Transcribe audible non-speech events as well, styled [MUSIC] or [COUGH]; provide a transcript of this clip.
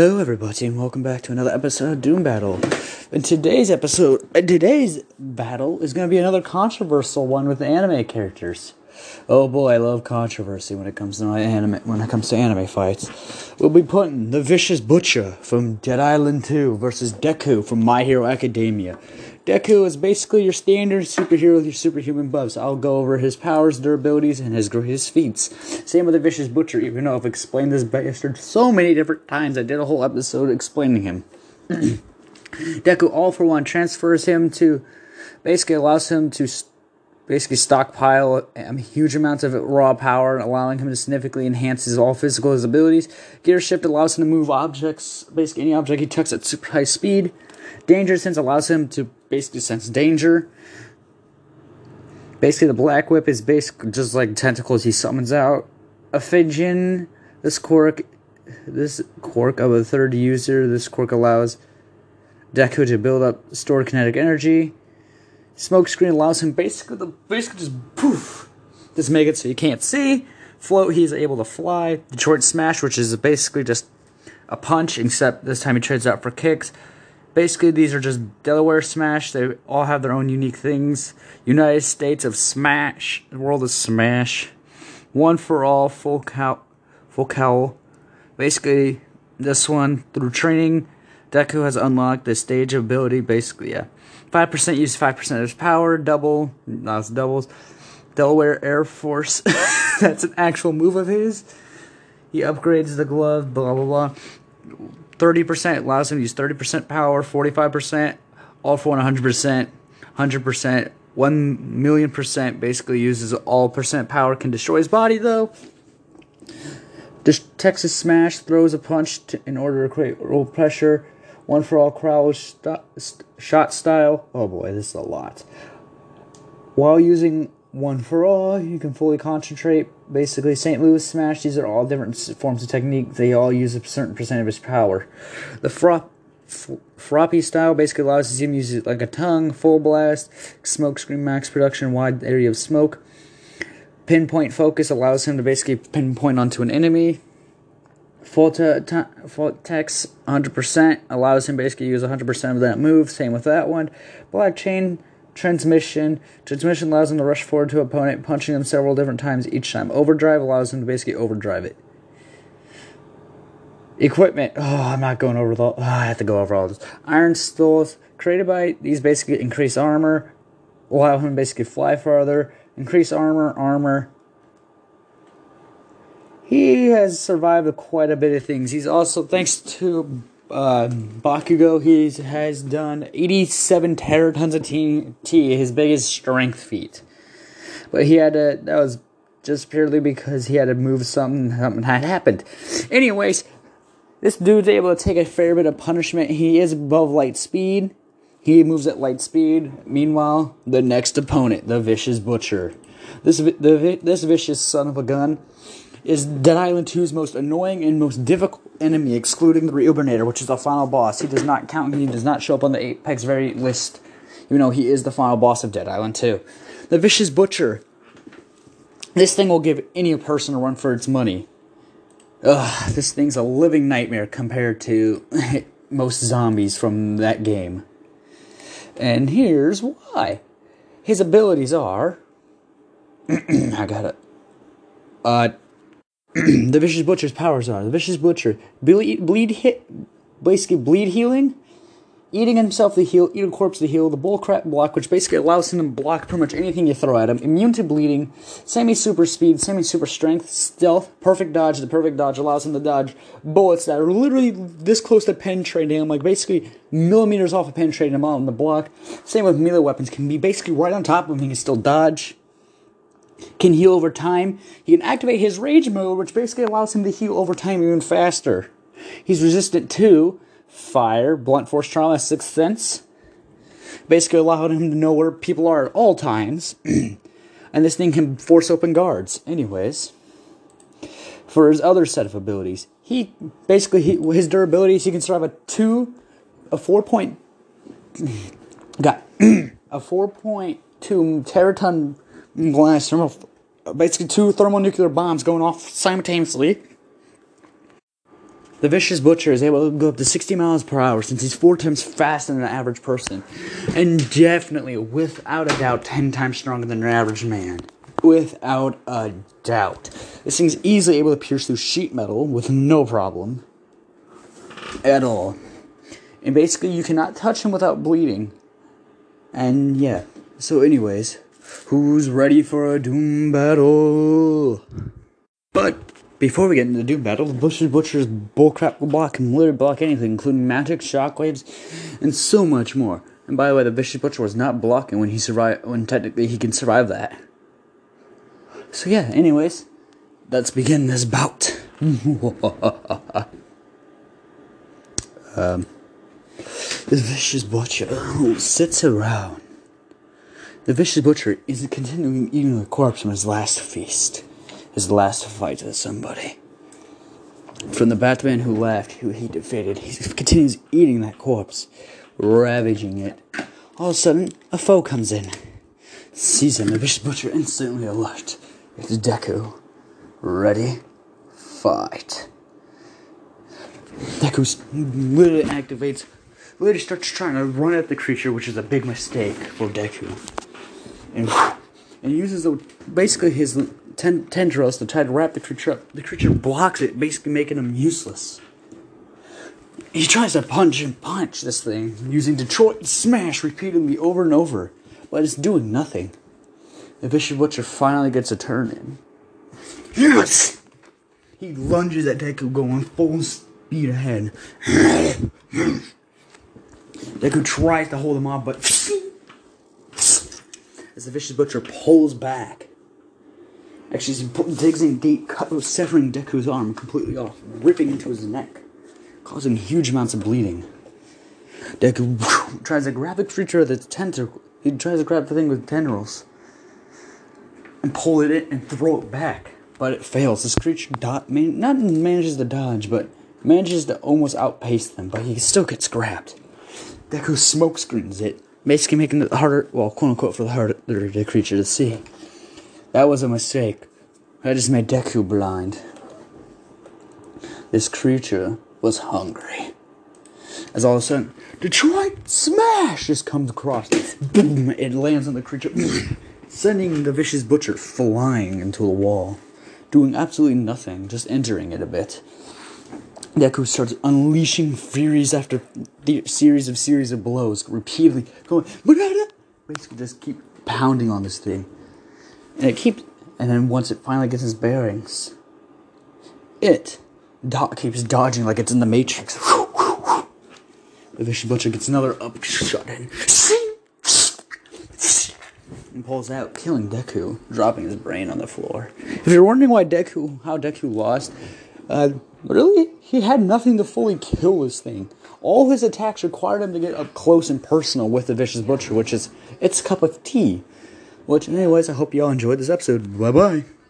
Hello, everybody, and welcome back to another episode of Doom Battle. In today's episode, uh, today's battle is going to be another controversial one with anime characters. Oh boy, I love controversy when it comes to anime. When it comes to anime fights, we'll be putting the Vicious Butcher from Dead Island 2 versus Deku from My Hero Academia. Deku is basically your standard superhero with your superhuman buffs. I'll go over his powers, durabilities, and his greatest feats. Same with the Vicious Butcher, even though I've explained this bastard so many different times. I did a whole episode explaining him. [CLEARS THROAT] Deku All for One transfers him to, basically allows him to basically stockpile huge amounts of raw power, allowing him to significantly enhance his all physical abilities. Gear Shift allows him to move objects, basically any object he touches at super high speed. Danger Sense allows him to basically sense danger. Basically, the Black Whip is basically just like tentacles he summons out. Ephedrine, this quirk, this quirk of a third user, this quirk allows Deku to build up stored kinetic energy. Smokescreen allows him basically the basically just poof, just make it so you can't see. Float, he's able to fly. Detroit Smash, which is basically just a punch, except this time he trades out for kicks. Basically, these are just Delaware Smash. They all have their own unique things. United States of Smash, the world of Smash. One for all, full cow, full cowl. Basically, this one through training, Deku has unlocked the stage ability. Basically, yeah, five percent use five percent of his power. Double, that's doubles. Delaware Air Force. [LAUGHS] that's an actual move of his. He upgrades the glove. Blah blah blah. 30% allows him to use 30% power, 45%, all for 100%, 100%, 1 million percent basically uses all percent power, can destroy his body though. This Texas Smash throws a punch to, in order to create roll pressure. One for all crowd st- st- shot style. Oh boy, this is a lot. While using one for all, you can fully concentrate. Basically, St. Louis Smash, these are all different forms of technique. They all use a certain percent of his power. The frop, Froppy style basically allows him to use it like a tongue, full blast, smoke screen max production, wide area of smoke. Pinpoint focus allows him to basically pinpoint onto an enemy. Full, text 100% allows him basically use 100% of that move. Same with that one. Black chain Transmission. Transmission allows him to rush forward to opponent, punching them several different times each time. Overdrive allows him to basically overdrive it. Equipment. Oh, I'm not going over the. Oh, I have to go over all this. Iron Soles. Created by these basically increase armor, allow him basically fly farther, increase armor, armor. He has survived quite a bit of things. He's also, thanks to uh, Bakugo, he has done 87 teratons of TNT, his biggest strength feat. But he had to, that was just purely because he had to move something, something had happened. Anyways, this dude's able to take a fair bit of punishment. He is above light speed. He moves at light speed. Meanwhile, the next opponent, the Vicious Butcher. This, the, this vicious son of a gun is Dead Island 2's most annoying and most difficult enemy, excluding the Reubinator, which is the final boss. He does not count, he does not show up on the Apex very list, even though he is the final boss of Dead Island 2. The Vicious Butcher. This thing will give any person a run for its money. Ugh, this thing's a living nightmare compared to [LAUGHS] most zombies from that game. And here's why. His abilities are. [CLEARS THROAT] I got it. Uh, [CLEARS THROAT] the Vicious Butcher's powers are the Vicious Butcher bleed, bleed hit, basically bleed healing, eating himself to heal, eat a corpse to heal, the bullcrap block, which basically allows him to block pretty much anything you throw at him, immune to bleeding, semi super speed, semi super strength, stealth, perfect dodge. The perfect dodge allows him to dodge bullets that are literally this close to penetrating him, like basically millimeters off of penetrating him out on the block. Same with melee weapons, can be basically right on top of him, he can still dodge can heal over time. He can activate his rage mode, which basically allows him to heal over time even faster. He's resistant to fire, blunt force trauma, sixth sense. Basically allowing him to know where people are at all times. [CLEARS THROAT] and this thing can force open guards. Anyways, for his other set of abilities, he basically he, his durabilities he can survive a two, a four point, [CLEARS THROAT] got [CLEARS THROAT] a four point two teraton blast thermal, basically two thermonuclear bombs going off simultaneously. The Vicious Butcher is able to go up to 60 miles per hour since he's four times faster than an average person. And definitely, without a doubt, 10 times stronger than an average man. Without a doubt. This thing's easily able to pierce through sheet metal with no problem. At all. And basically, you cannot touch him without bleeding. And yeah. So, anyways, who's ready for a Doom battle? But before we get into the Doom battle, the Butcher's Butcher's bullcrap block can literally block anything, including magic, shockwaves, and so much more. And by the way, the Vicious Butcher was not blocking when he survived when technically he can survive that. So yeah, anyways, let's begin this bout. [LAUGHS] um the Vicious Butcher sits around. The Vicious Butcher is continuing eating the corpse from his last feast his last fight with somebody. From the Batman who left, who he defeated, he continues eating that corpse, ravaging it. All of a sudden, a foe comes in. Sees him, the vicious butcher instantly alert. It's Deku. Ready? Fight. Deku literally activates, literally starts trying to run at the creature, which is a big mistake for Deku. And, and uses basically his ten- tendrils to try to wrap the creature up. The creature blocks it, basically making him useless. He tries to punch and punch this thing using Detroit Smash repeatedly over and over, but it's doing nothing. The Vicious Butcher finally gets a turn in. Yes! He lunges at Deku going full speed ahead. Deku tries to hold him off, but as the Vicious Butcher pulls back, Actually, he digs in deep, severing Deku's arm completely off, ripping into his neck, causing huge amounts of bleeding. Deku [LAUGHS] tries to grab the creature with its tentacle. He tries to grab the thing with tendrils and pull it in and throw it back, but it fails. This creature man- not manages to dodge, but manages to almost outpace them, but he still gets grabbed. Deku smoke screens it, basically making it harder, well, quote unquote, for the harder the creature to see. That was a mistake. I just made Deku blind. This creature was hungry. As all of a sudden, Detroit Smash just comes across. Boom! It lands on the creature, [CLEARS THROAT] sending the vicious butcher flying into the wall, doing absolutely nothing, just entering it a bit. Deku starts unleashing furies after the series of series of blows, repeatedly going, basically just keep pounding on this thing. And it keeps and then once it finally gets its bearings it do- keeps dodging like it's in the matrix. The vicious butcher gets another up shot in. And pulls out killing deku dropping his brain on the floor. If you're wondering why deku how deku lost uh, really he had nothing to fully kill this thing all his attacks required him to get up close and personal with the vicious butcher which is its cup of tea which, anyways, I hope y'all enjoyed this episode. Bye bye.